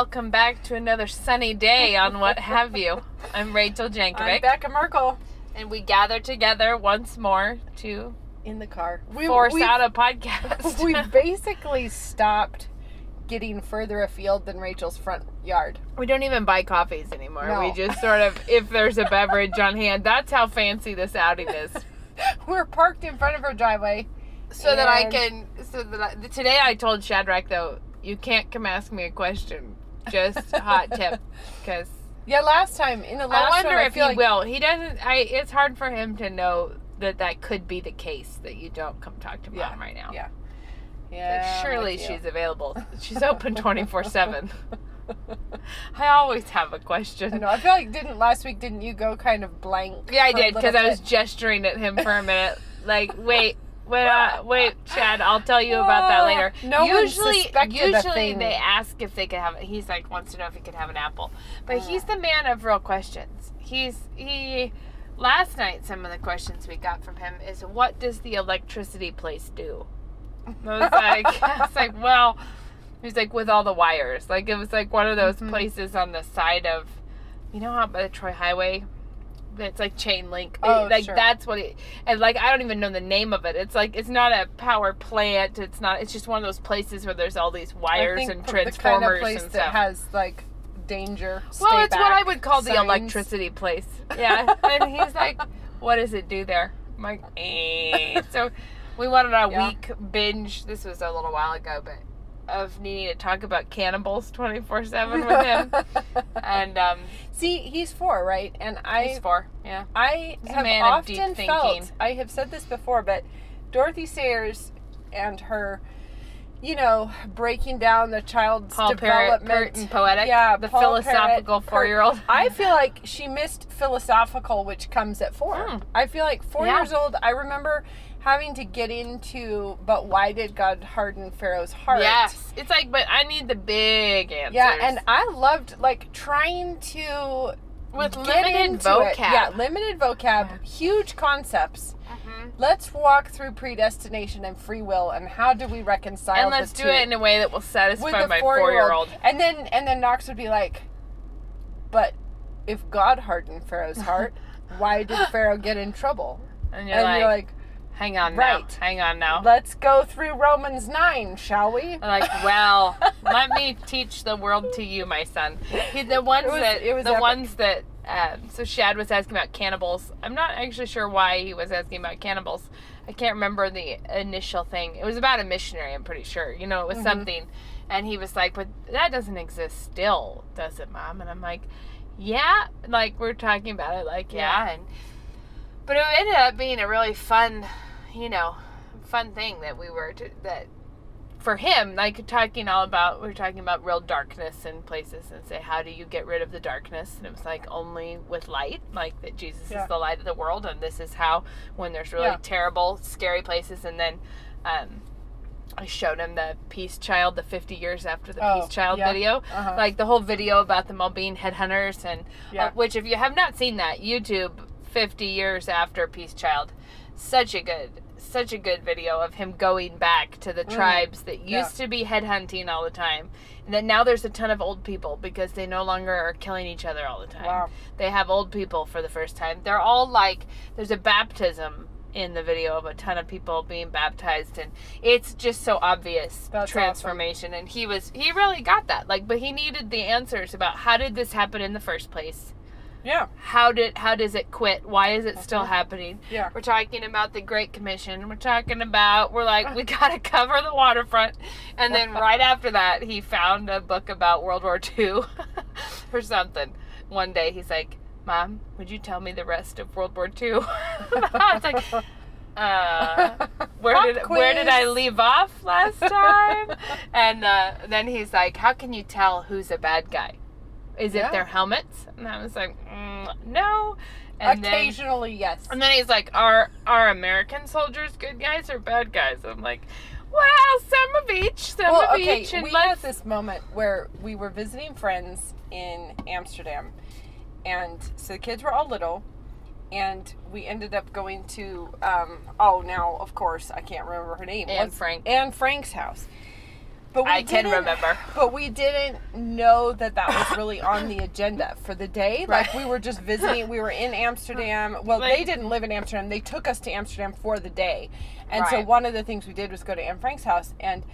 Welcome back to another sunny day on What Have You. I'm Rachel Jankovic. I'm Becca Merkel and we gather together once more to in the car. We, force out a podcast. we basically stopped getting further afield than Rachel's front yard. we don't even buy coffees anymore. No. We just sort of, if there's a beverage on hand, that's how fancy this outing is. We're parked in front of her driveway. So that I can, so that I, today I told Shadrach though, you can't come ask me a question. Just hot tip, because Yeah, last time in the last I wonder one, I if he like, will. He doesn't. I. It's hard for him to know that that could be the case that you don't come talk to mom Yeah, right now. Yeah. Yeah. I'm surely she's available. She's open twenty four seven. I always have a question. know. I feel like didn't last week? Didn't you go kind of blank? Yeah, I did because I was gesturing at him for a minute. Like, wait, wait, uh, wait, Chad. I'll tell you about that later. No one usually, a usually they ask if they could have. He's like wants to know if he could have an apple, but Mm. he's the man of real questions. He's he. Last night, some of the questions we got from him is, "What does the electricity place do?" I was like, I was like, well, he's like with all the wires. Like it was like one of those Mhm. places on the side of, you know how by the Troy Highway, it's like chain link. Oh, like sure. that's what it. And like I don't even know the name of it. It's like it's not a power plant. It's not. It's just one of those places where there's all these I wires and the kind transformers of place and that stuff. has like danger. well, it's what I would call the electricity place. Yeah, and he's like, "What does it do there?" I'm like, eh. so we went on a Yeah. week binge. This was a little while ago, but of needing to talk about cannibals twenty four seven with him, and um, See, he's four, right? And I he's four. Yeah, I He's have man of deep often thinking. felt, I have said this before, but Dorothy Sayers and her, you know, breaking down the child's Poll Parrot, development. Pert poetic. Yeah, the Paul philosophical four year old. I feel like she missed philosophical, which comes at four. Hmm. I feel like four Yeah. years old, I remember having to get into, but why did God harden Pharaoh's heart? Yes, it's like, but I need the big answers. Yeah, and I loved like trying to with limited vocab. it. Yeah, limited vocab, huge concepts. Mhm. Let's walk through predestination and free will and how do we reconcile And let's do it in a way that will satisfy my four year old. And then and then Knox would be like, But if God hardened Pharaoh's heart, why did Pharaoh get in trouble? And you're and like, you're like, hang on right. now, hang on now. Let's go through Romans nine, shall we? Like, well, let me teach the world to you, my son. He, the ones It was- that, it was the epic. ones that, um, so Shad was asking about cannibals. I'm not actually sure why he was asking about cannibals. I can't remember the initial thing. It was about a missionary, I'm pretty sure. You know, it was Mhm. something. And he was like, but that doesn't exist still, does it, mom? And I'm like, yeah. Like, we're talking about it, like, yeah. Yeah. And, but it ended up being a really fun, you know, fun thing that we were, to, that for him, like talking all about, we were talking about real darkness in places and say, how do you get rid of the darkness? And it was like only with light, like that Jesus Yeah. is the light of the world, and this is how when there's really Yeah. terrible, scary places. And then um, I showed him the Peace Child, the 50 years after the Oh, Peace Child yeah. video, Uh-huh. like the whole video about them all being headhunters, and uh, which if you have not seen that, YouTube 50 years after Peace Child, such a good such a good video of him going back to the Mm. tribes that Yeah. used to be headhunting all the time. And then now there's a ton of old people because they no longer are killing each other all the time. Wow. They have old people for the first time. They're all like there's a baptism in the video of a ton of people being baptized and it's just so obvious That's transformation and he was he really got that like but he needed the answers about how did this happen in the first place Yeah. how did how does it quit why is it still Mhm. happening Yeah. we're talking about the great commission we're talking about we're like we gotta cover the waterfront and then right after that he found a book about world war ii or something one day he's like mom would you tell me the rest of world war ii it's like uh, where Pop did where did I leave off last time? and uh, then he's like, "How can you tell who's a bad guy? Is it their helmets?" And I was like, mm, "No." And then, Occasionally, yes. and then he's like, "Are are American soldiers good guys or bad guys?" I'm like, "Well, some of each, some well, of okay, each." And we had this moment where we were visiting friends in Amsterdam, and so the kids were all little, and we ended up going to um, oh now of course I can't remember her name Anne Frank. Anne Frank's house. But we I can remember. But we didn't know that that was really on the agenda for the day. Like we were just visiting. We were in Amsterdam. Well, they didn't live in Amsterdam. They took us to Amsterdam for the day. And so one of the things we did was go to Anne Frank's house and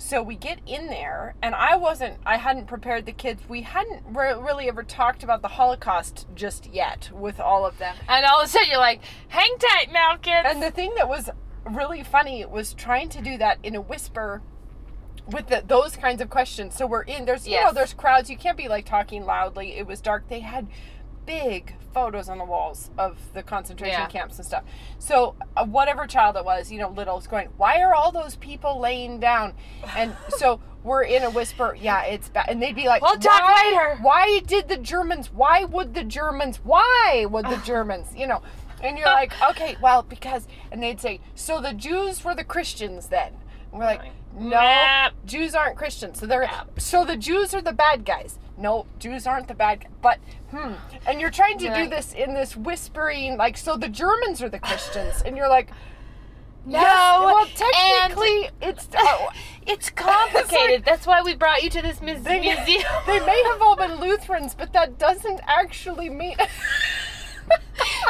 so we get in there and I wasn't I hadn't prepared the kids. We hadn't re- really ever talked about the Holocaust just yet with all of them. And all of a sudden you're like, hang tight now, kids. And the thing that was really funny was trying to do that in a whisper with the, those kinds of questions. So we're in there's you know there's crowds. You can't be like talking loudly. It was dark. They had big photos on the walls of the concentration Yeah. camps and stuff. So uh, whatever child it was, you know, little is going, "Why are all those people laying down?" And so we're in a whisper. Yeah, it's bad. And they'd be like, We'll talk "Why- later." Why did the Germans? Why would the Germans? Why would the Germans? You know. And you're like, okay, well, because, and they'd say, so the Jews were the Christians then. And we're like, no, Nah. Jews aren't Christians. So they're, so the Jews are the bad guys. No, Jews aren't the bad guys. But, hmm. And you're trying to do this in this whispering, like, so the Germans are the Christians. And you're like, No, yes, well, technically, it's, oh, It's complicated. That's why we brought you to this they, museum. they may have all been Lutherans, but that doesn't actually mean.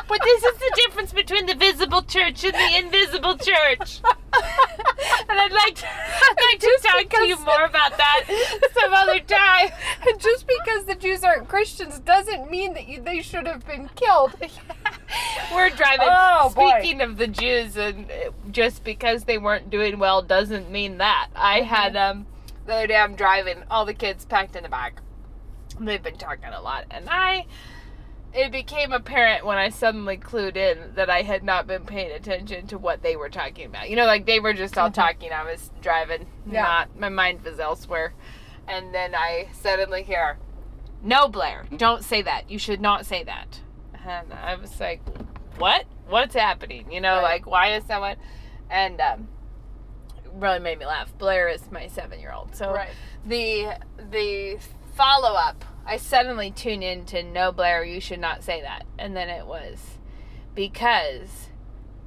But this is the difference between the visible church and the invisible church. and I'd like to, I'd like to talk to you more about that some other time. And just because the Jews aren't Christians doesn't mean that you, they should have been killed. We're driving. Oh, boy. Speaking of the Jews, and uh, just because they weren't doing well doesn't mean that. I had um the other day I'm driving, all the kids packed in the back. They've been talking a lot, and I. It became apparent when I suddenly clued in that I had not been paying attention to what they were talking about. You know, like they were just all Mhm. talking. I was driving, Yeah. not my mind was elsewhere, and then I suddenly hear, "No, Blair, don't say that. You should not say that." And I was like, what? What's happening? You know, Right. like why is someone? And um, it really made me laugh. Blair is my seven-year-old, so right. the the follow up. I suddenly tune in to no Blair, you should not say that, and then it was because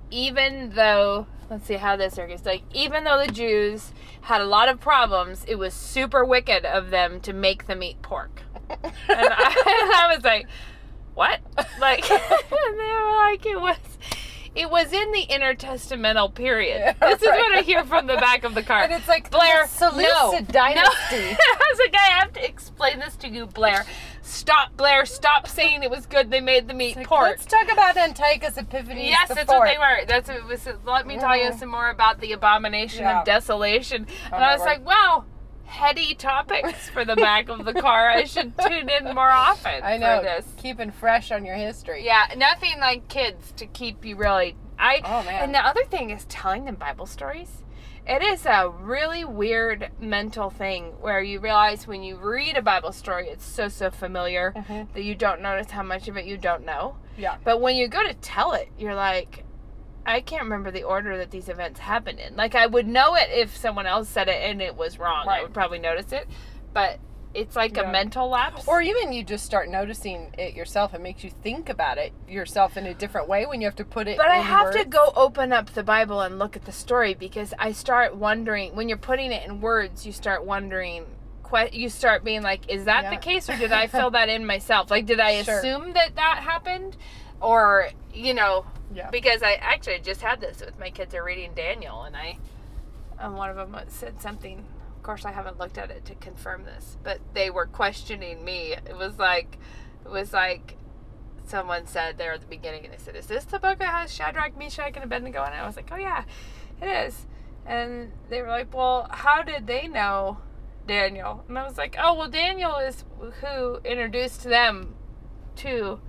even though let's see how this works. Like even though the Jews had a lot of problems, it was super wicked of them to make them eat pork. And I, I was like, what? Like, and they were like, it was, it was in the intertestamental period. Yeah, this is what I hear from the back of the car. And it's like Blair, the Seleucid no, dynasty. No. I was like, I have to explain this to you, Blair. Stop, Blair. Stop saying it was good. They made the meat Like, pork. Let's talk about Antiochus Epiphanes. Yes, the that's what they were. That's what it was. Let me tell you some more about the abomination Yeah. of desolation. Oh, and I was word. like, wow, heady topics for the back of the car. I should tune in more often I know. for this. Keeping fresh on your history. Yeah, nothing like kids to keep you really. I Oh, man. and the other thing is telling them Bible stories. It is a really weird mental thing where you realize when you read a Bible story, it's so so familiar Mhm. that you don't notice how much of it you don't know. Yeah. But when you go to tell it, you're like, I can't remember the order that these events happened in. Like I would know it if someone else said it and it was wrong. I would probably notice it. But it's like Yeah. a mental lapse. Or even you just start noticing it yourself. It makes you think about it yourself in a different way when you have to put it. But I have to go open up the Bible and look at the story because I start wondering when you're putting it in words, you start wondering you start being like is that the case or did I fill that in myself? Like did I Sure. assume that that happened or you know Yeah. because I actually just had this with my kids. Are reading Daniel and I and one of them said something. Of course I haven't looked at it to confirm this but they were questioning me. It was like it was like someone said there at the beginning and they said is this the book that has Shadrach Meshach and Abednego and I was like oh yeah it is. And they were like well how did they know Daniel? And I was like oh well Daniel is who introduced them to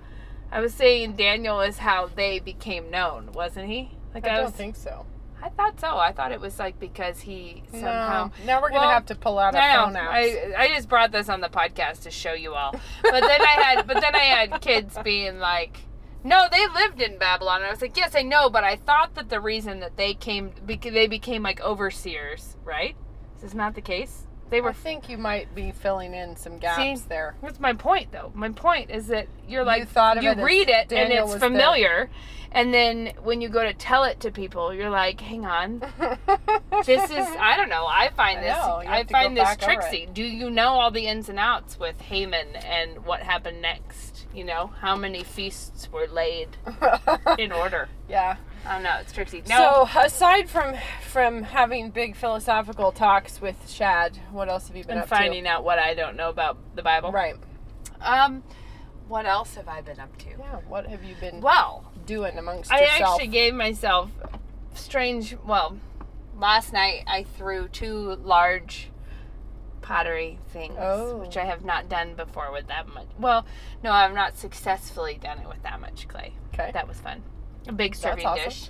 I was saying Daniel is how they became known, wasn't he? Like I I, don't was, think so. I thought so. I thought it was like because he somehow. No. Now we're gonna have to pull out I our know. phone apps. I I just brought this on the podcast to show you all. But then I had but then I had kids being like, "No, they lived in Babylon." And I was like, "Yes, I know, but I thought that the reason that they came they became like overseers, right? Is this not the case?" They were. I think you might be filling in some gaps See? there. What's my point, though. My point is that you're like thought of you it read it Daniel and it's was there. familiar, and then when you go to tell it to people, you're like, "Hang on, this is I don't know. I find I this I have to go find this tricksy. Do you know all the ins and outs with Haman and what happened next? You know how many feasts were laid in order. yeah. I don't know. It's tricksy. No, So aside from from having big philosophical talks with Shad, what else have you been and finding out what I don't know about the Bible. Right. Um, what else have I been up to? Yeah. What have you been Well, doing amongst I yourself? actually gave myself strange. Well, last night I threw two large pottery things, Oh. which I have not done before with that much. Well, no, I've not successfully done it with that much clay. okay. That was fun. A big That's serving awesome. dish.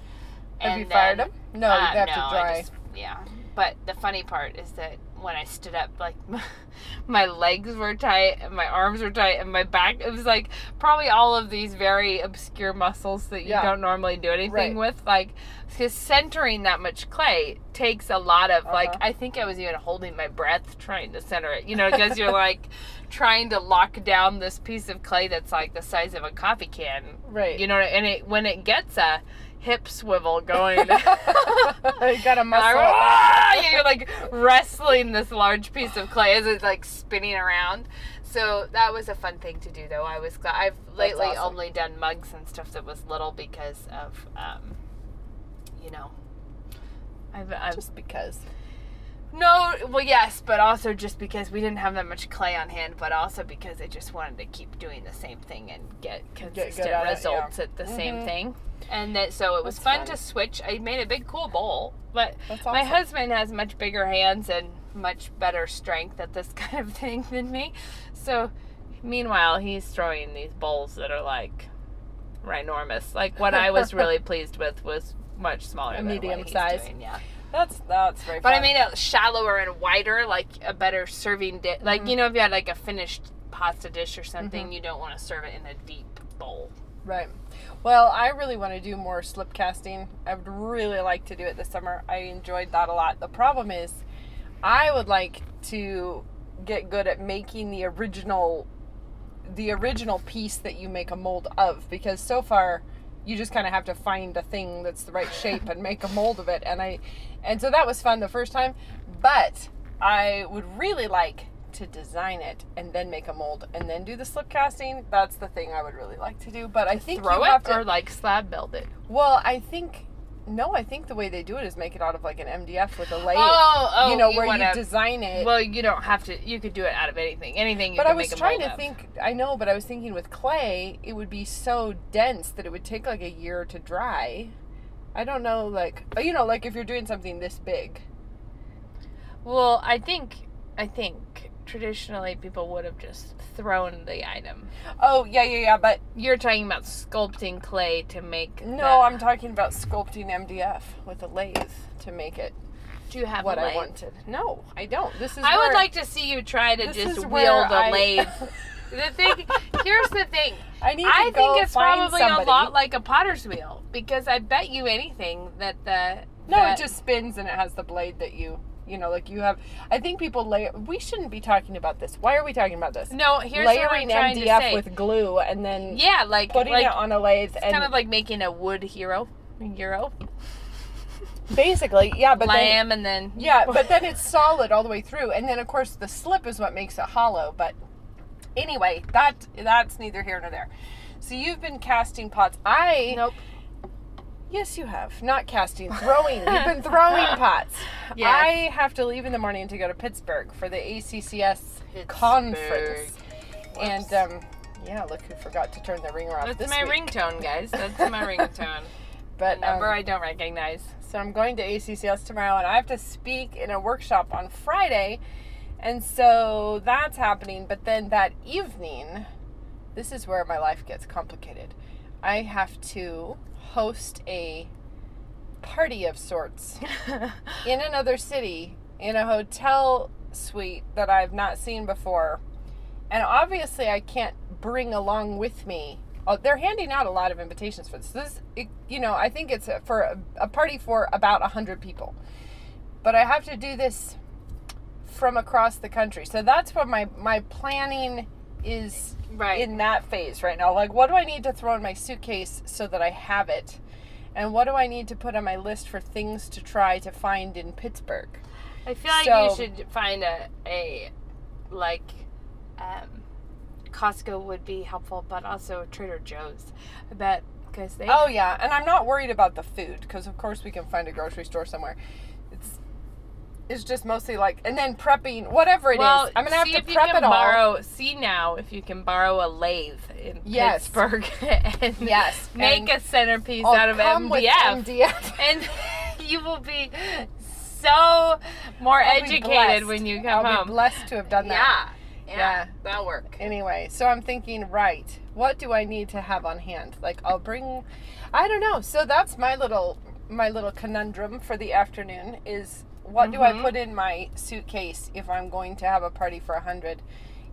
have And you fired them? No, uh, you have no, to dry. just- yeah, but the funny part is that when I stood up, like my legs were tight, and my arms were tight, and my back. It was like probably all of these very obscure muscles that you Yeah. don't normally do anything Right. with. Like, because centering that much clay takes a lot of like. Uh-huh. I think I was even holding my breath trying to center it. You know, because you're like trying to lock down this piece of clay that's like the size of a coffee can. Right. You know, and it when it gets a hip swivel going. you got a And I- muscle. "Ah!" you're like wrestling this large piece of clay as it's like spinning around. So that was a fun thing to do, though. I was glad. I've lately awesome. only done mugs and stuff that was little because of, um, you know, I've, I've Just because. No, well, yes, but also just because we didn't have that much clay on hand, but also because I just wanted to keep doing the same thing and get consistent it, results yeah. at the same Mhm. thing. And that so it was fun, fun. to switch. I made a big cool bowl, but That's my husband has much bigger hands and much better strength at this kind of thing than me. So meanwhile, he's throwing these bowls that are like ginormous. Like what I was really pleased with was much smaller A medium size. doing, yeah. That's that's very. But I fun. made it shallower and wider, like a better serving dish. Like Mm-hmm. you know, if you had like a finished pasta dish or something, you don't want to serve it in a deep bowl. Right. Well, I really want to do more slip casting. I would really like to do it this summer. I enjoyed that a lot. The problem is, I would like to get good at making the original, the original piece that you make a mold of. Because so far, you just kind of have to find a thing that's the right shape and make a mold of it. And I, and so that was fun the first time. But I would really like to design it and then make a mold and then do the slip casting. That's the thing I would really like to do. But I think Throw you it have to. or like slab build it. well, I think no. I think the way they do it is make it out of like an MDF with a lathe. Oh, oh, you know where wanna- you design it. Well, you don't have to. You could do it out of anything. Anything you but I was trying to of. think. I know, but I was thinking with clay, it would be so dense that it would take like a year to dry. I don't know, like you know, like if you're doing something this big. Well, I think I think traditionally people would have just thrown the item. Oh yeah, yeah, yeah. But You're talking about sculpting clay to make. no, the- I'm talking about sculpting MDF with a lathe to make it Do you have what I wanted. No, I don't. This is. I would like to see you try to just wield a I- lathe. The thing, here's the thing. I need to I think it's probably somebody. a lot like a potter's wheel because I bet you anything that the No, that- it just spins and it has the blade that you, you know, like you have. I think people lay. We shouldn't be talking about this. Why are we talking about this? no. Here's Layering what I'm trying MDF to say. with glue and then yeah, like putting like it on a lathe it's and kind of like making a wood hero, hero basically, yeah. But then, and then yeah, but then it's solid all the way through, and then of course the slip is what makes it hollow. But anyway, that that's neither here nor there. So you've been casting pots. I nope. Yes, you have. Not casting, throwing. You've been throwing pots. Yes. I have to leave in the morning to go to Pittsburgh for the ACCS conference. And um, yeah, look who forgot to turn the ringer off That's my week. ringtone, guys. That's my ringtone. But Number um, I don't recognize. so I'm going to ACCS tomorrow, and I have to speak in a workshop on Friday, and so that's happening. But then that evening, this is where my life gets complicated. I have to host a party of sorts in another city in a hotel suite that I've not seen before. And obviously, I can't bring along with me. Oh, they're handing out a lot of invitations for this. This, it, you know, I think it's for a, a party for about a hundred people. But I have to do this from across the country. So that's what my my planning is Right. in that phase right now. Like, what do I need to throw in my suitcase so that I have it? And what do I need to put on my list for things to try to find in Pittsburgh? I feel like So- you should find a a like um, Costco would be helpful, but also Trader Joe's. I bet because they Oh yeah, and I'm not worried about the food because of course we can find a grocery store somewhere. It's just mostly like and then prepping whatever it is. well, I'm gonna have to prep it all. borrow. See now if you can borrow a lathe in Yes. Pittsburgh and Yes, make and a centerpiece I'll out of MDF, MDF. and you will be so more I'll educated when you come I'll home. be blessed to have done that. Yeah, yeah, Yeah. that'll work. Anyway, so I'm thinking, right, what do I need to have on hand? Like I'll bring I don't know. So that's my little my little conundrum for the afternoon is what do I Mhm. put in my suitcase if I'm going to have a party for a hundred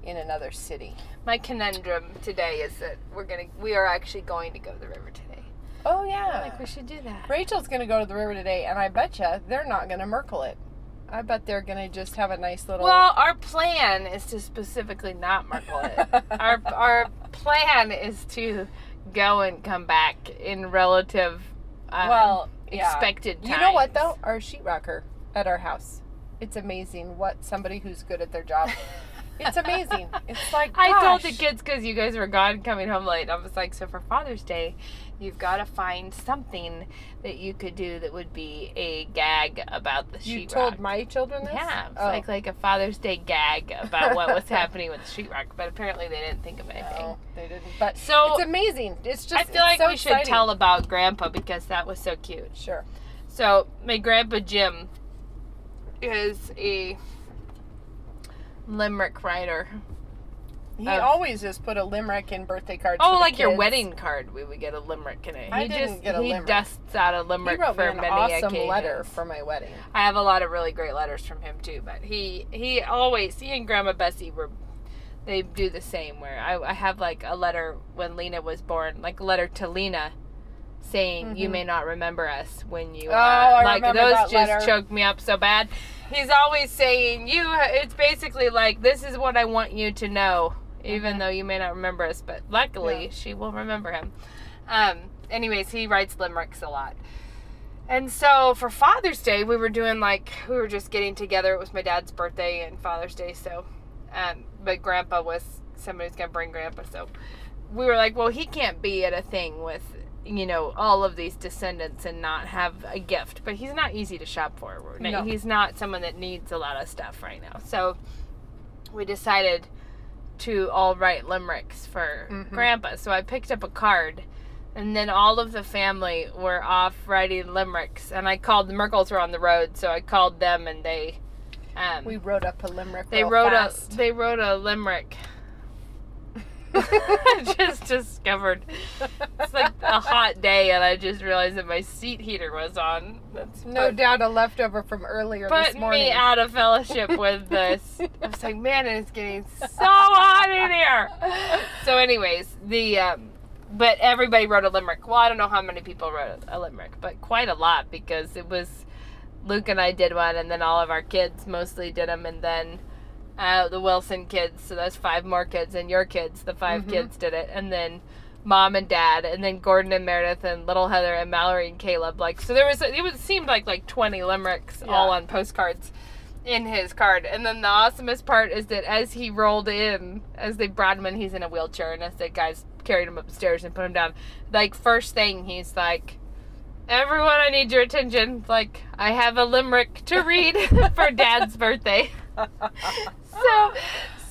in another city? My conundrum today is that we're gonna we are actually going to go to the river today. Oh I yeah. think we should do that. Rachel's gonna go to the river today and I bet you they're not gonna merkle it. I bet they're gonna just have a nice little Well, our plan is to specifically not markle it. our our plan is to go and come back in relative um, well yeah. expected You know what though? Our sheetrocker at our house. It's amazing what somebody who's good at their job. it's amazing. It's like I told the kids because you guys were gone, coming home late. I was like, so for Father's Day, you've got to find something that you could do that would be a gag about the sheetrock. You told my children this? Yeah, Oh. like like a Father's Day gag about what was happening with the sheetrock, but apparently they didn't think of anything. No, they didn't. But So it's amazing. It's just I feel like so we should tell about Grandpa because that was so cute. Sure. So my grandpa Jim is a limerick writer. He Of- always just put a limerick in birthday cards. Oh, like your wedding card, we would get a limerick in it. I he didn't just get a he limerick. dusts out a limerick He wrote for me an many awesome occasions. letter for my wedding. I have a lot of really great letters from him too, but he he always he and Grandma Bessie were they do the same where I, I have like a letter when Lena was born, like a letter to Lena saying you Mhm. may not remember us when you Oh, uh, I like those just letter. choked me up so bad. He's always saying you it's basically like this is what I want you to know even Mhm. though you may not remember us, but luckily Yeah. she will remember him. Um anyways, he writes limericks a lot. And so for Father's Day, we were doing like we were just getting together. It was my dad's birthday and Father's Day, so um, but Grandpa was somebody's gonna bring Grandpa, so we were like, well, he can't be at a thing with you know all of these descendants and not have a gift. But he's not easy to shop for. No. He's not someone that needs a lot of stuff right now. So we decided to all write limericks for Mhm. Grandpa. So I picked up a card. And then all of the family were off writing limericks, and I called the Merkels were on the road, so I called them, and they, um, We wrote up a limerick. they wrote fast. a they wrote a limerick. I just discovered it's like a hot day, and I just realized that my seat heater was on. That's no put, doubt a leftover from earlier this put morning. me out of fellowship with this. I was like, man, it's getting so hot in here. So, anyways, the um, but everybody wrote a limerick. Well, I don't know how many people wrote a limerick, but quite a lot because it was Luke and I did one, and then all of our kids mostly did them, and then uh, the Wilson kids. So that's five more kids, and your kids, the 5 Mhm. kids, did it, and then mom and dad, and then Gordon and Meredith, and little Heather and Mallory and Caleb. Like so, there was it was seemed like like twenty limericks all on postcards in his card. And then the awesomest part is that as he rolled in, as they brought him in, he's in a wheelchair, and as the guys carried him upstairs and put him down, like first thing he's like, "Everyone, I need your attention. Like I have a limerick to read for Dad's birthday." so.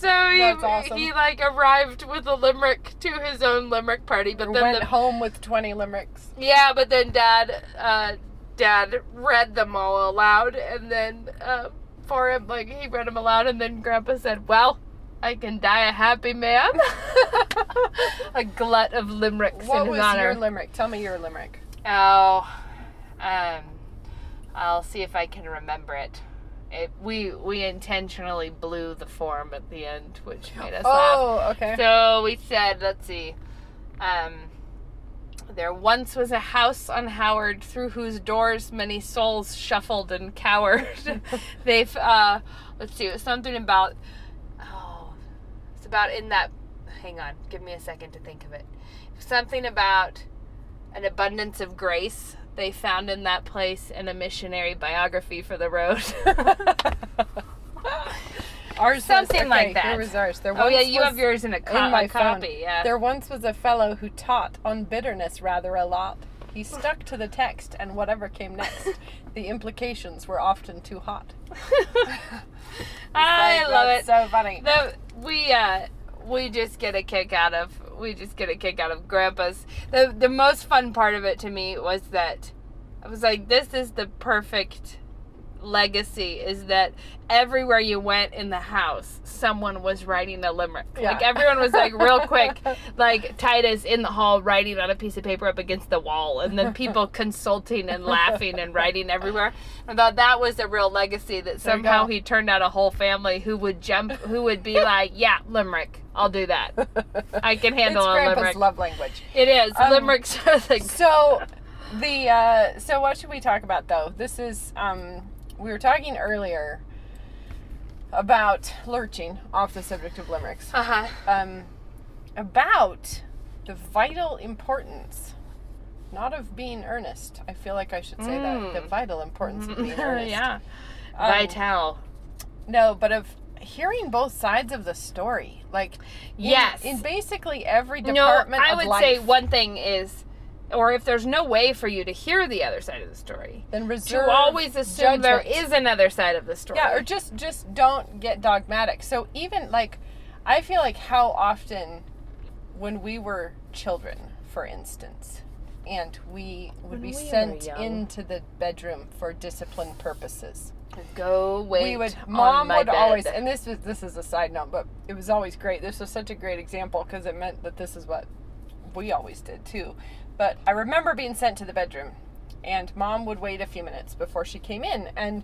So he, awesome. he like arrived with a limerick to his own limerick party, but then went the, home with 20 limericks. yeah, but then dad, uh, dad read them all aloud, and then uh, for him, like he read them aloud, and then Grandpa said, "Well, I can die a happy man." a glut of limericks What in his was honor. your limerick? Tell me your limerick. oh, um, I'll see if I can remember it. It we we intentionally blew the form at the end, which made us laugh. Oh, okay. So we said, let's see. Um, There once was a house on Howard through whose doors many souls shuffled and cowered. They've, uh, let's see, it was something about, oh, it's about in that, hang on, give me a second to think of it. Something about an abundance of grace they found in that place and a missionary biography for the road. Ours was- Something like that. Here was ours. There oh yeah, you was- have yours in a, co- in my copy. phone. Yeah. There once was a fellow who taught on bitterness rather a lot. He stuck to the text, and whatever came next, the implications were often too hot. I Like, love it. So funny. the we uh we just get a kick out of we just get a kick out of grandpa's. The the most fun part of it to me was that i was like this is the perfect legacy is that everywhere you went in the house someone was writing a limerick. Yeah. like everyone was like real quick like titus in the hall writing on a piece of paper up against the wall and then people consulting and laughing and writing everywhere. I thought that was a real legacy that somehow he turned out a whole family who would jump who would be like yeah limerick. I'll do that. I can handle it's a Grandpa's limerick. love language. it is. Um, limericks are like So, the uh, so what should we talk about though? This is um, we were talking earlier about lurching off the subject of limericks. uh-huh um, about the vital importance, not of being earnest. I feel like I should say that the Mm. vital importance of being earnest. yeah Um, vital No, but of hearing both sides of the story, like in- Yes. in, basically every department. no i would life. say one thing is or if there's no way for you to hear the other side of the story then to reserve always assume there judgment. is another side of the story Yeah, or just just don't get dogmatic. So even like I feel like how often when we were children, for instance, and we would When be we sent into the bedroom for discipline purposes. go wait we would on mom my would bed. always and this was this is a side note, but it was always great. This was such a great example because it meant that this is what we always did too. But I remember being sent to the bedroom and mom would wait a few minutes before she came in and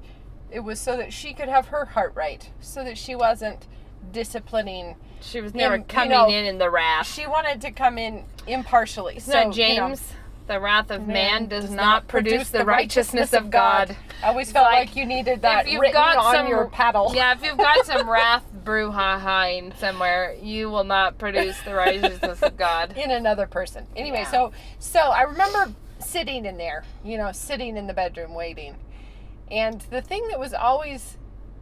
it was so that she could have her heart right, so that she wasn't disciplining. she was never you coming know, in in the wrath She wanted to come in impartially. It's so, not you know, James. The wrath of man, does, does not produce the righteousness of God. I always felt like, like, you needed that if you've got on some- your paddle. Yeah, if you've got some wrath brouhahaing somewhere, you will not produce the righteousness of God. in another person. Anyway, Yeah. so so I remember sitting in there, you know, sitting in the bedroom waiting. And the thing that was always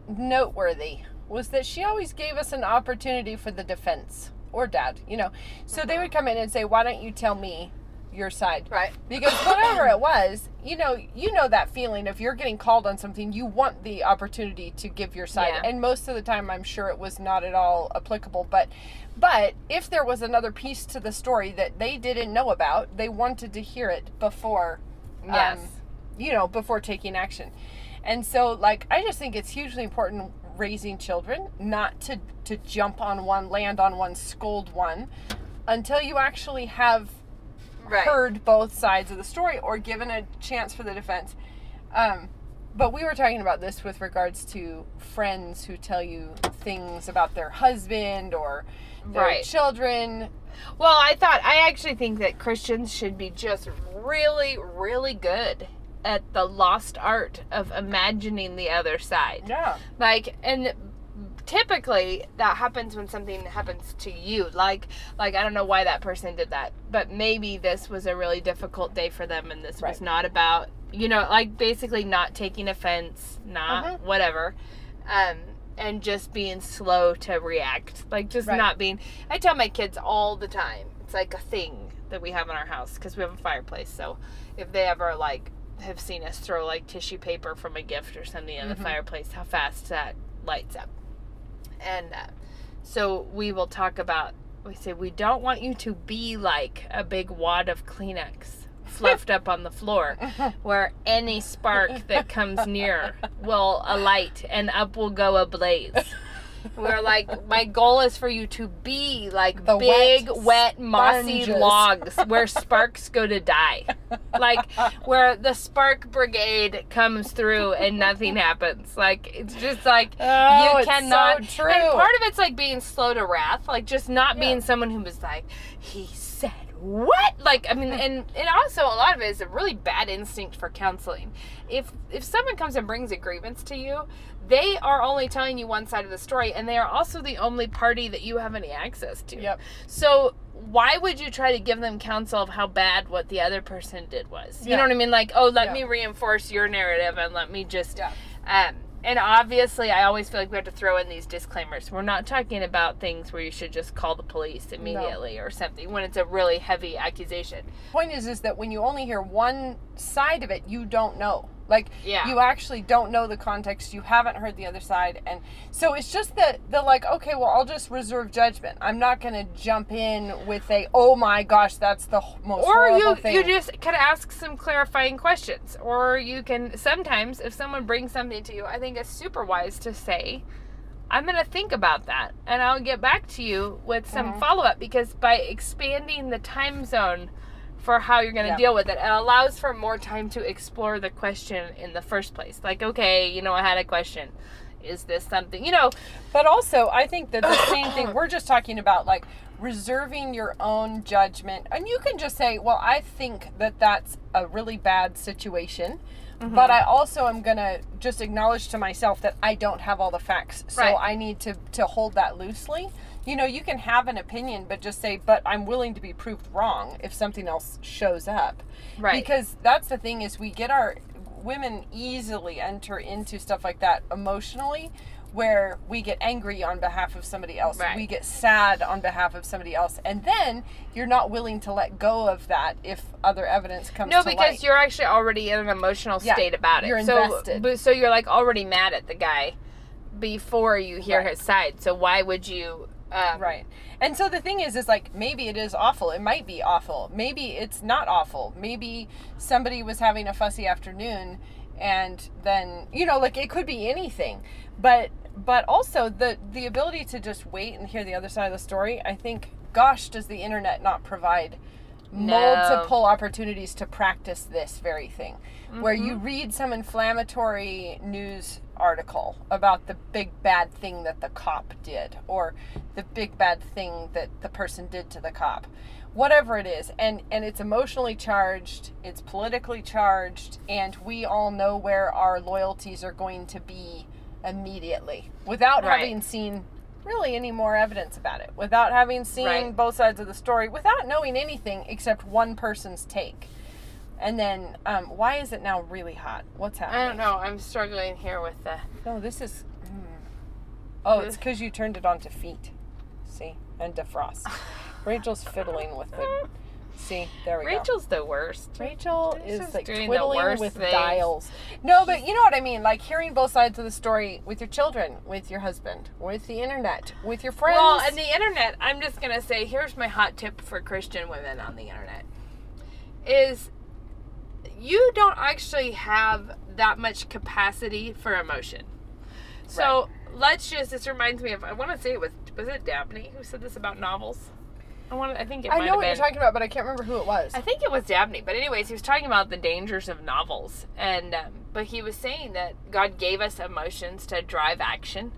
noteworthy was that she always gave us an opportunity for the defense or dad, you know. So they uh-huh. would come in and say, "Why don't you tell me your side?" Right. Because whatever it was, you know, you know that feeling if you're getting called on something, you want the opportunity to give your side. Yeah. And most of the time I'm sure it was not at all applicable, but but if there was another piece to the story that they didn't know about, they wanted to hear it before Yes. um, you know, before taking action. And so like I just think it's hugely important raising children not to to jump on one, land on one, scold one until you actually have right. heard both sides of the story or given a chance for the defense. Um, but we were talking about this with regards to friends who tell you things about their husband or their Right. children. Well, I thought I actually think that Christians should be just really, really good at the lost art of imagining the other side. Yeah. Like, and typically that happens when something happens to you. Like, like I don't know why that person did that, but maybe this was a really difficult day for them, and this was not about you know, like basically not taking offense, not Mhm. whatever. Um, and just being slow to react. Like just Right. not being I tell my kids all the time. It's like a thing that we have in our house because we have a fireplace. So if they ever like have seen us throw like tissue paper from a gift or something in the Mhm. fireplace, how fast that lights up. And uh, so we will talk about we say we don't want you to be like a big wad of Kleenex fluffed up on the floor where any spark that comes near will alight and up will go a blaze. We're like, my goal is for you to be like The big, wet wet, mossy sponges. logs where sparks go to die. Like where the spark brigade comes through and nothing happens. Like it's just like Oh, you it's so cannot. true. And part of it's like being slow to wrath, like just not Yeah. being someone who was like, he said what? Like, I mean, and and also a lot of it is a really bad instinct for counseling. If if someone comes and brings a grievance to you, they are only telling you one side of the story, and they are also the only party that you have any access to. Yep. So why would you try to give them counsel of how bad what the other person did was? You Yeah. know what I mean? Like, oh, let Yeah. me reinforce your narrative and let me just Yeah. um, and obviously, I always feel like we have to throw in these disclaimers. We're not talking about things where you should just call the police immediately or something when it's a really heavy accusation. point is is that when you only hear one side of it you don't know like Yeah. you actually don't know the context you haven't heard the other side and so it's just that the like okay well i'll just reserve judgment i'm not going to jump in with a oh my gosh that's the most Or horrible you thing you just can ask some clarifying questions. Or you can sometimes, if someone brings something to you, I think it's super wise to say, "I'm going to think about that, and I'll get back to you with some Mhm. follow up." Because by expanding the time zone for how you're going to deal with it, it allows for more time to explore the question in the first place. Like, okay, you know, I had a question. Is this something you know? But also, I think that the same thing, we're just talking about like reserving your own judgment. And you can just say, well, I think that that's a really bad situation. Mm-hmm. But I also am going to just acknowledge to myself that I don't have all the facts. So Right. I need to, to hold that loosely. You know, you can have an opinion, but just say, but I'm willing to be proved wrong if something else shows up. Right. Because that's the thing is we get our women easily enter into stuff like that emotionally where we get angry on behalf of somebody else. Right. We get sad on behalf of somebody else. And then you're not willing to let go of that if other evidence comes No, because light. you're actually already in an emotional Yeah, state about it. you're so, invested. but- So you're like already mad at the guy before you hear Right. his side. So why would you? Um, Right. And so the thing is, is like maybe it is awful. It might be awful. Maybe it's not awful. Maybe somebody was having a fussy afternoon and then, you know, like it could be anything. But but also the the ability to just wait and hear the other side of the story, I think gosh, does the internet not provide No. multiple opportunities to practice this very thing where Mm-hmm. you read some inflammatory news article about the big bad thing that the cop did or the big bad thing that the person did to the cop whatever it is and and it's emotionally charged it's politically charged and we all know where our loyalties are going to be immediately without Right. having seen really any more evidence about it without having seen Right. both sides of the story without knowing anything except one person's take and then um, why is it now really hot what's happening I don't know. I'm struggling here with the. no this is mm. oh it's because you turned it on to feet see and defrost rachel's fiddling with the see there we go Rachel's the worst. Rachel is like doing the worst with things. dials. No, but you know what I mean. Like hearing both sides of the story with your children, with your husband, with the internet, with your friends. Well, and the internet, I'm just gonna say, here's my hot tip for Christian women on the internet: is you don't actually have that much capacity for emotion. So let's just. This reminds me of. I want to say it was was it Dabney who said this about novels. I want. I think it. I know what been. you're talking about, but I can't remember who it was. I think it was Dabney, but anyways, he was talking about the dangers of novels, and um, but he was saying that God gave us emotions to drive action,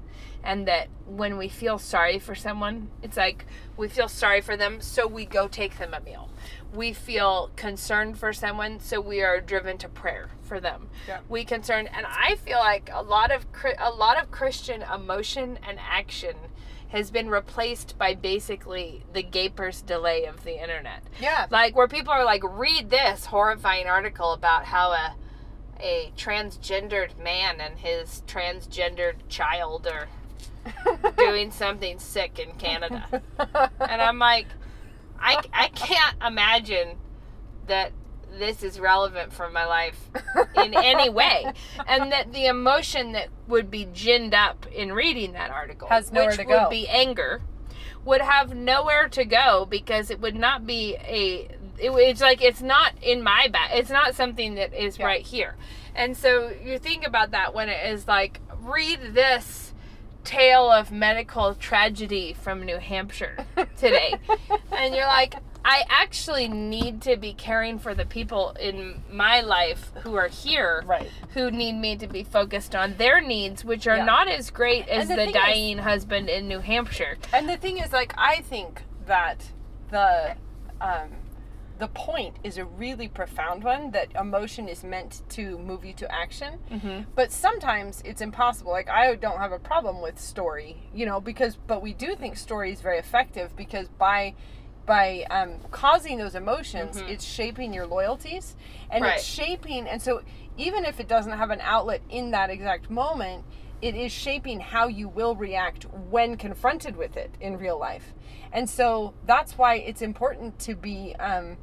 and that when we feel sorry for someone, it's like we feel sorry for them, so we go take them a meal. We feel concerned for someone, so we are driven to prayer for them. Yeah. We concern, and I feel like a lot of a lot of Christian emotion and action has been replaced by basically the gaper's delay of the internet yeah. like where people are like read this horrifying article about how a a transgendered man and his transgendered child are doing something sick in Canada. And I'm like I I can't imagine that this is relevant for my life in any way. And that the emotion that would be ginned up in reading that article, Has nowhere which would go. be anger, would have nowhere to go because it would not be a. It, it's like it's not in my back. It's not something that is Yeah. right here. And so you think about that when it is like read this tale of medical tragedy from New Hampshire today. and you're like, I actually need to be caring for the people in my life who are here Right. who need me to be focused on their needs, which are Yeah. not as great as the the, thing is- dying husband in New Hampshire. And the thing is, like, I think that the um, the point is a really profound one that emotion is meant to move you to action. Mm-hmm. But sometimes it's impossible. Like I don't have a problem with story, you know, because but we do think story is very effective because by by um, causing those emotions, it's shaping your loyalties and Right. it's shaping. And so even if it doesn't have an outlet in that exact moment, it is shaping how you will react when confronted with it in real life. And so that's why it's important to be um,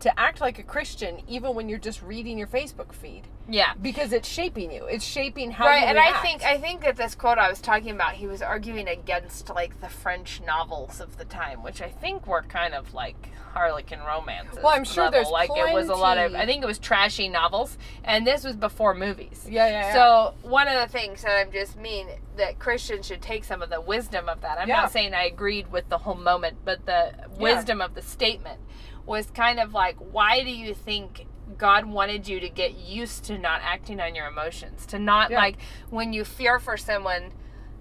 to act like a Christian even when you're just reading your Facebook feed Yeah. because it's shaping you. It's shaping how right you Right, and react. i think i think that this quote i was talking about he was arguing against like the french novels of the time which i think were kind of like harlequin romances Well, I'm sure there's like it was a lot of i think it was trashy novels and this was before movies yeah, yeah, yeah. so one of the things that i'm just mean that christians should take some of the wisdom of that i'm Yeah. not saying i agreed with the whole moment but the wisdom of the statement was kind of like why do you think God wanted you to get used to not acting on your emotions, to not Yeah. like when you fear for someone,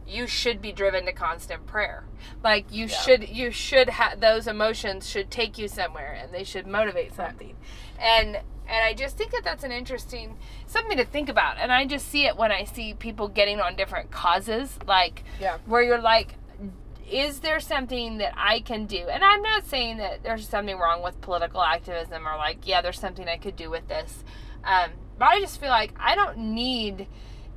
you should be driven to constant prayer. Like you Yeah. should, you should have those emotions should take you somewhere, and they should motivate something. And and I just think that that's an interesting something to think about. And I just see it when I see people getting on different causes, like Yeah. where you're like, is there something that I can do? And I'm not saying that there's something wrong with political activism or like, yeah, there's something I could do with this. Um, but I just feel like I don't need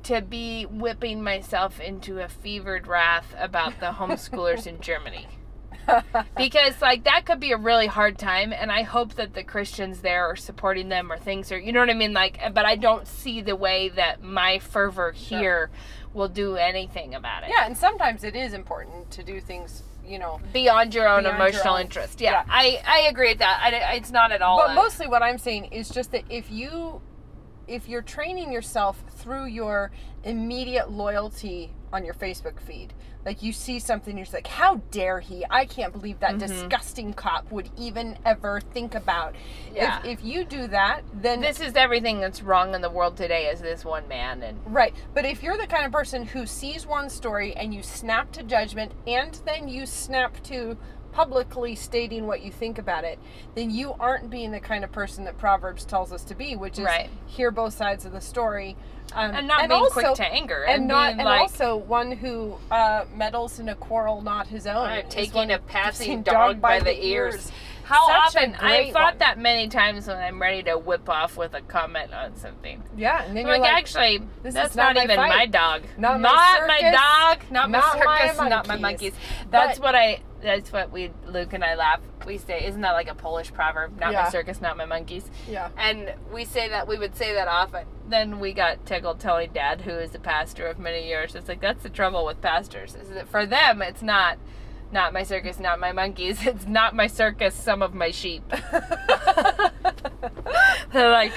to be whipping myself into a fevered wrath about the homeschoolers in Germany. Because like that could be a really hard time and I hope that the Christians there are supporting them or things are you know what I mean like uh, but I don't see the way that my fervor here will do anything about it. yeah, and sometimes it is important to do things, you know. beyond your own Beyond your emotional own- interest. Yeah, yeah. I I agree with that. I, it's not at all. But a- mostly what I'm saying is just that if you if you're training yourself through your immediate loyalty on your Facebook feed, like you see something, you're just like, how dare he? I can't believe that mm-hmm. disgusting cop would even ever think about. Yeah. If, if you do that, then this is everything that's wrong in the world today. Is this one man and Right. But if you're the kind of person who sees one story and you snap to judgment and then you snap to publicly stating what you think about it, then you aren't being the kind of person that Proverbs tells us to be, which is Right. hear both sides of the story. Um, and not being also, quick to anger and, not and like also one who uh, meddles in a quarrel not his own. is taking a passing him dog by, the ears. How Such often I've thought one. that many times when I'm ready to whip off with a comment on something. Yeah, and then I'm you're like, like, actually, this that's is not not, my even fight. my dog. Not my my circus. dog. Not my Not my circus. not my monkeys. monkeys. That's But- what I. That's what we Luke and I laugh. We say, isn't that like a Polish proverb? Not Yeah. my circus, not my monkeys. yeah. And we say that we would say that often. Then we got tickled telling dad, who is a pastor of many years, it's like that's the trouble with pastors, is that for them it's not not my circus, not my monkeys, it's not my circus, some of my sheep. They're like,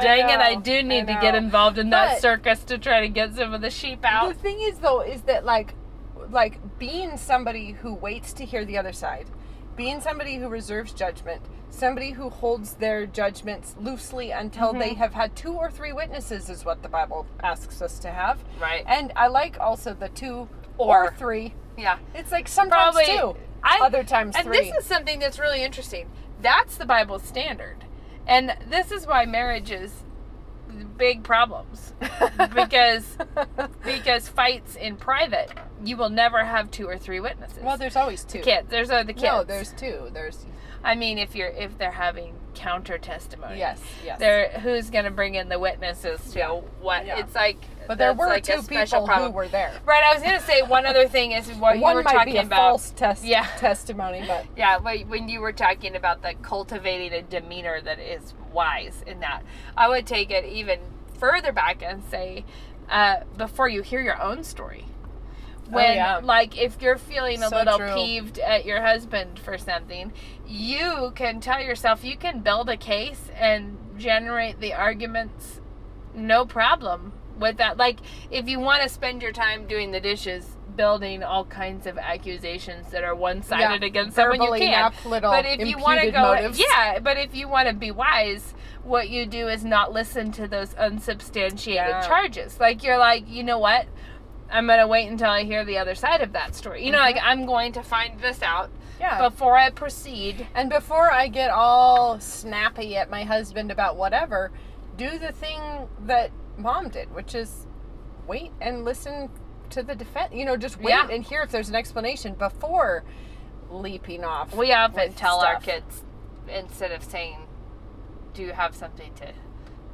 dang it, I know, do I need to get involved in that circus to try to get some of the sheep out. The thing is though is that like like being somebody who waits to hear the other side, being somebody who reserves judgment, somebody who holds their judgments loosely until they Mm-hmm. have had two or three witnesses is what the Bible asks us to have. Right. And I like also the two or, Or. three. Yeah. It's like sometimes Probably- two, I- other times And three. this is something that's really interesting. That's the Bible's standard. And this is why marriage is big problems. because because fights in private, you will never have two or three witnesses. well, there's always two. kids. There's uh, the kids. No, there's two. There's I mean, if you're if they're having counter testimony. yes, yes. They're who's going to bring in the witnesses to Yeah. what Yeah. it's like. but there were like two people problem. who were there. Right. I was going to say one other thing is what you were talking about. false test Yeah. testimony, but Yeah, but when you were talking about the cultivating a demeanor that is wise in that, I would take it even further back and say, uh, before you hear your own story. Oh, when, Oh, yeah. like, if you're feeling a So little true. peeved at your husband for something, you can tell yourself, you can build a case and generate the arguments no problem with that. Like, if you want to spend your time doing the dishes, building all kinds of accusations that are one sided Yeah, against someone, you can. But if you want to go, motives. yeah, but if you want to be wise, what you do is not listen to those unsubstantiated Yeah. charges. Like, you're like, you know what? I'm gonna wait until I hear the other side of that story. You know, like I'm going to find this out Yeah. before I proceed. And before I get all snappy at my husband about whatever, do the thing that mom did, which is wait and listen to the defense. You know, just wait Yeah. and hear if there's an explanation before leaping off. We often tell our kids instead of saying, "Do you have something to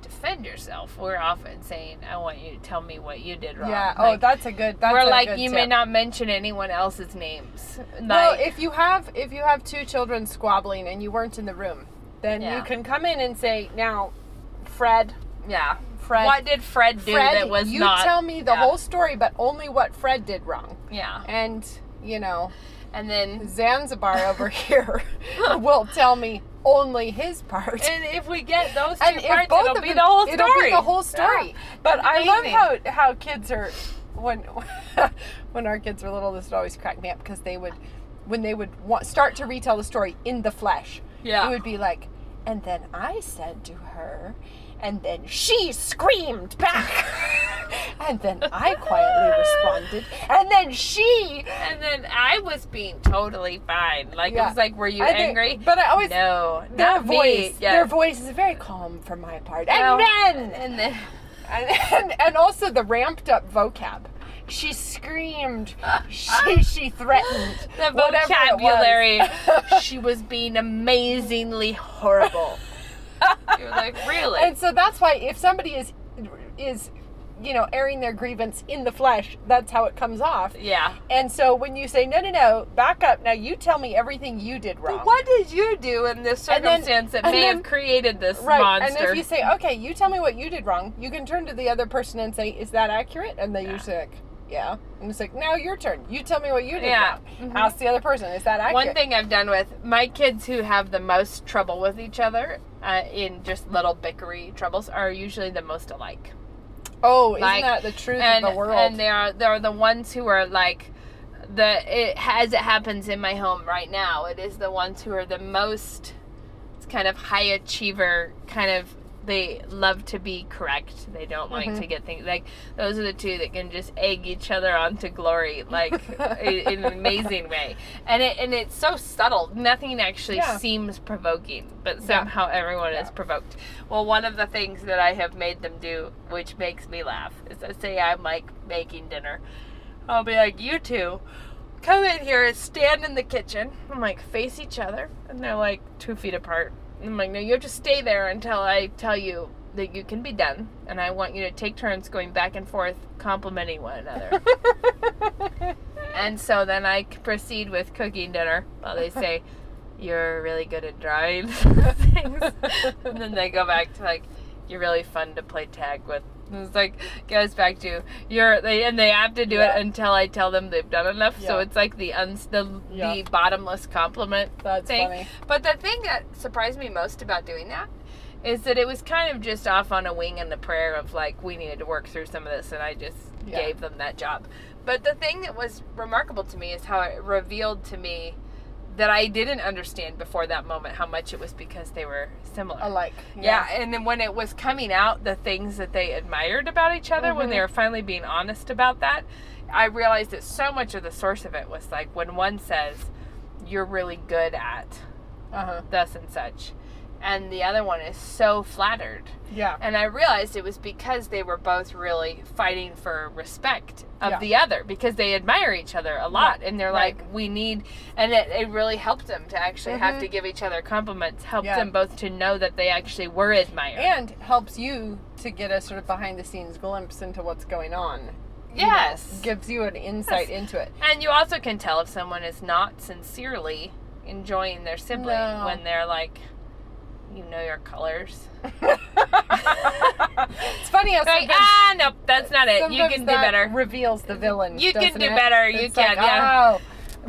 defend yourself?" We're often saying, "I want you to tell me what you did wrong." Yeah. oh, Like, that's a good. That's we're like, you may not mention anyone else's names. Like, well, if you have if you have two children squabbling and you weren't in the room, then Yeah. you can come in and say, "Now, Fred, yeah. Fred, What did Fred do Fred, that was you not? tell me the yeah. whole story, but only what Fred did wrong." Yeah. And you know, And then, Zanzibar over here will tell me only his part. and if we get those two And parts, it'll be them- the whole story. It'll be the whole story. Yeah. But I love how how kids are when when our kids were little. This would always crack me up because they would when they would want, start to retell the story in the flesh. Yeah. it would be like, and then I said to her, and then she screamed back, and then I quietly responded, and then she. And then I was being totally fine. Like it was like, were you I think- angry? but I always no, their voice. Yeah. Their voice is very calm for my part, and then and then and, and, and also the ramped up vocab. She screamed. She she threatened. the vocabulary. was. she was being amazingly horrible. You're like, really? and so that's why if somebody is is you know airing their grievance in the flesh, that's how it comes off. yeah. And so when you say no no no, back up now, you tell me everything you did wrong. But what did you do in this And then- circumstance that may then- have created this Right, monster? and if you say, "Okay, you tell me what you did wrong," you can turn to the other person and say, "Is that accurate?" And they Yeah. usually like, "Yeah," and it's like, "Now your turn. You tell me what you did Yeah. wrong." Mhm. Ask the other person, "Is that accurate?" One thing I've done with my kids who have the most trouble with each other uh, in just little bickery troubles are usually the most alike. Oh, isn't Like, that the truth and, of the world? And they are they're the ones who are like the it as it happens in my home right now. It is the ones who are the most it's kind of high achiever kind of they love to be correct. They don't like Mhm. to get things like those are the two that can just egg each other on to glory like in an amazing way. And it and it's so subtle. Nothing actually Yeah. seems provoking, but Yeah. somehow everyone is provoked. Well, one of the things that I have made them do, which makes me laugh, is I say I'm like making dinner. I'll be like, you two, come in here and stand in the kitchen. I'm like, face each other. And they're like two feet apart. I'm like, no, you have to stay there until I tell you that you can be done. And I want you to take turns going back and forth, complimenting one another. and so then I proceed with cooking dinner while they say, you're really good at drawing things. and then they go back to like, you're really fun to play tag with. It's like goes back to you're they and they have to do Yeah. it until I tell them they've done enough. So it's like the uns the Yeah. the bottomless compliment That's thing. funny. But the thing that surprised me most about doing that is that it was kind of just off on a wing and the prayer of like we needed to work through some of this and I just Yeah. gave them that job. But the thing that was remarkable to me is how it revealed to me that I didn't understand before that moment how much it was because they were similar. Alike. Yeah, and then when it was coming out, the things that they admired about each other, when they Mhm. were finally being honest about that, I realized that so much of the source of it was like when one says, You're really good at Uh huh. thus and such, and the other one is so flattered. Yeah. And I realized it was because they were both really fighting for respect of Yeah. the other because they admire each other a lot and they're right. like, we need, and it, it really helped them to actually have Mhm. to give each other compliments, helped Yeah. them both to know that they actually were admired. And helps you to get a sort of behind the scenes glimpse into what's going on. you know, yes. gives you an insight Yes. into it. And you also can tell if someone is not sincerely enjoying their sibling No. when they're like, you know your colors. it's funny how Like, ah, nope, that's not it. You can do better. Reveals the villain. You can do it? better, you It's can, like, yeah. Oh,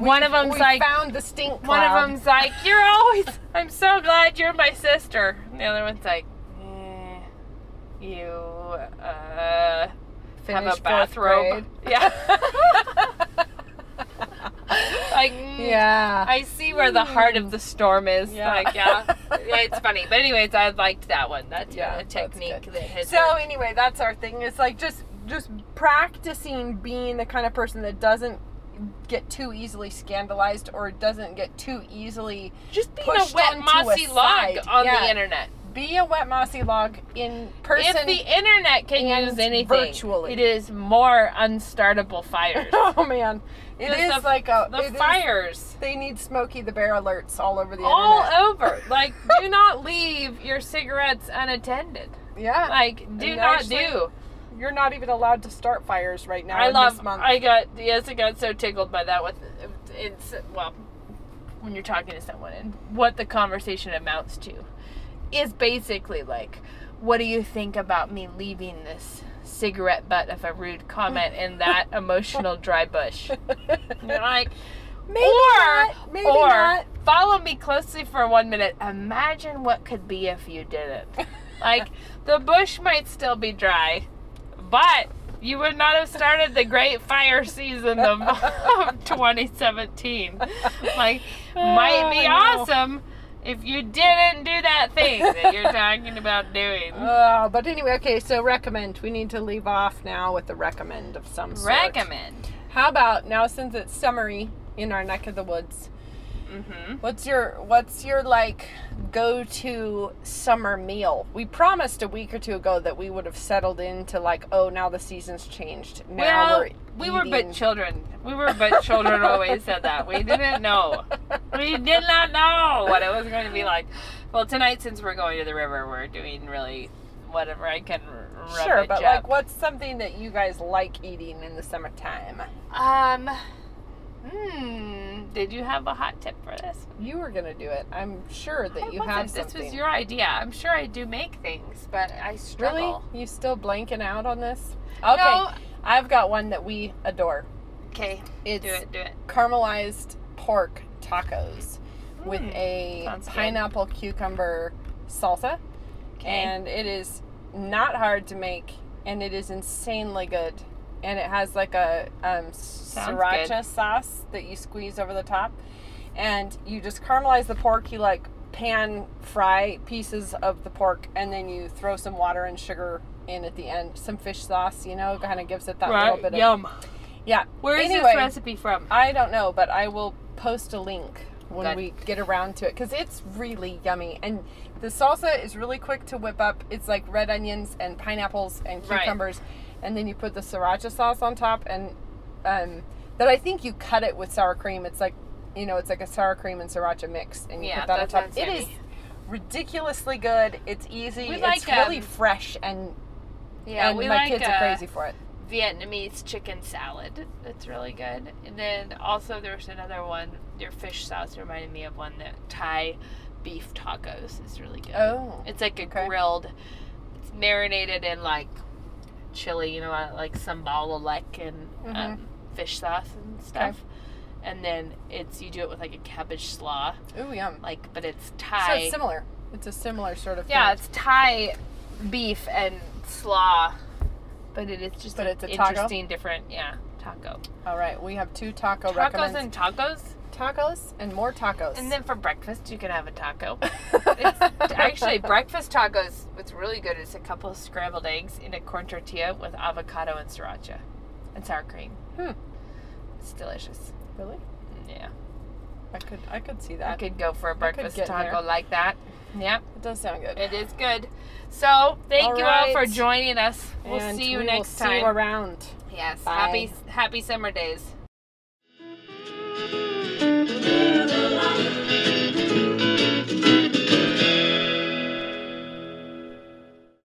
One of them's like- found the stink One of them's like, "You're always. I'm so glad you're my sister." And the other one's like, eh, "You uh, have Finished a bathrobe." Yeah. like, Yeah. I see where the heart of the storm is. Yeah. Like, yeah, yeah, it's funny. But anyways, I liked that one. Uh, that's Yeah, a technique that has. So worked. anyway, that's our thing. It's like just just practicing being the kind of person that doesn't get too easily scandalized or doesn't get too easily Just being a wet mossy a log on Yeah. the internet. Be a wet mossy log in person. if the internet can use anything, virtually. it is more unstartable fires. oh man, it is the- like a the it is- fires. they need Smokey the Bear alerts all over the internet. all internet. over. Like, do not leave your cigarettes unattended. yeah, Like, do not actually, do. you're not even allowed to start fires right now. I in love. This month. I got yes, I got so tickled by that. With it's well, when you're talking to someone and what the conversation amounts to is basically like, what do you think about me leaving this cigarette butt of a rude comment in that emotional dry bush? You're like, maybe or not. Maybe or not. follow me closely for one minute. Imagine what could be if you didn't. Like the bush might still be dry, but you would not have started the great fire season of, of 2017. Like oh, might be Oh, awesome if you didn't do that thing that you're talking about doing. Oh, but anyway, okay. So recommend. We need to leave off now with the recommend of some sort. Recommend. How about now, since it's summery in our neck of the woods? Mm-hmm. What's your what's your like go to summer meal? We promised a week or two ago that we would have settled into like, oh, now the season's changed. Now Well, we're we were but children. We were but children always said that. We didn't know. We did not know what it was going to be like. Well, tonight since we're going to the river, we're doing really whatever I can Sure, but up. like, what's something that you guys like eating in the summertime? um, hmm, did you have a hot tip for this? You were gonna do it. I'm sure that I you have This was your idea. I'm sure I do make things, but I struggle. really? You still blanking out on this? Okay, No. I've got one that we adore. Okay, It's do it. Do it. caramelized pork tacos with Mm, a sounds good. pineapple cucumber salsa. Okay. And it is not hard to make and it is insanely good. And it has like a um, sriracha good. sauce that you squeeze over the top. And you just caramelize the pork. You like pan fry pieces of the pork and then you throw some water and sugar in at the end. Some fish sauce, you know, kind of gives it that little right. bit of. Yum. Yeah. Where is Anyway. this recipe from? I don't know, but I will post a link when Good. we get around to it because it's really yummy. And the salsa is really quick to whip up. It's like red onions and pineapples and Right. And then you put the sriracha sauce on top. And um, that I think you cut it with sour cream. It's like you know, it's like a sour cream and sriracha mix, and you Yeah, put that, on top. It yummy. is ridiculously good. It's easy. We it's really um, fresh, and Yeah, and we my like kids uh, are crazy for it. Vietnamese chicken salad. That's really good. And then also there's another one. Your fish sauce reminded me of one that Thai beef tacos is really good. Oh, It's like a okay. grilled. It's marinated in like chili, you know, like sambal like and Mhm. um, fish sauce and stuff. And then it's you do it with like a cabbage slaw, ooh, yum. like but it's So Thai. it's similar. It's a similar sort of. Yeah, thing. it's Thai beef and slaw, but it is just But it's a taco? interesting, different, yeah, taco. All right, we have two taco Tacos and tacos, tacos and more tacos. and then for breakfast you can have a taco. it's actually breakfast tacos. What's really good is a couple of scrambled eggs in a corn tortilla with avocado and sriracha and sour cream. Hmm. It's delicious. really. Yeah, I could I could see that. I could go for a breakfast taco there. like that. Yeah. It does sound good. it is good. So thank All you all for joining us. We'll And see you we next time. See you around. Yes. Bye. Happy happy summer days. Ooh, ooh, ooh,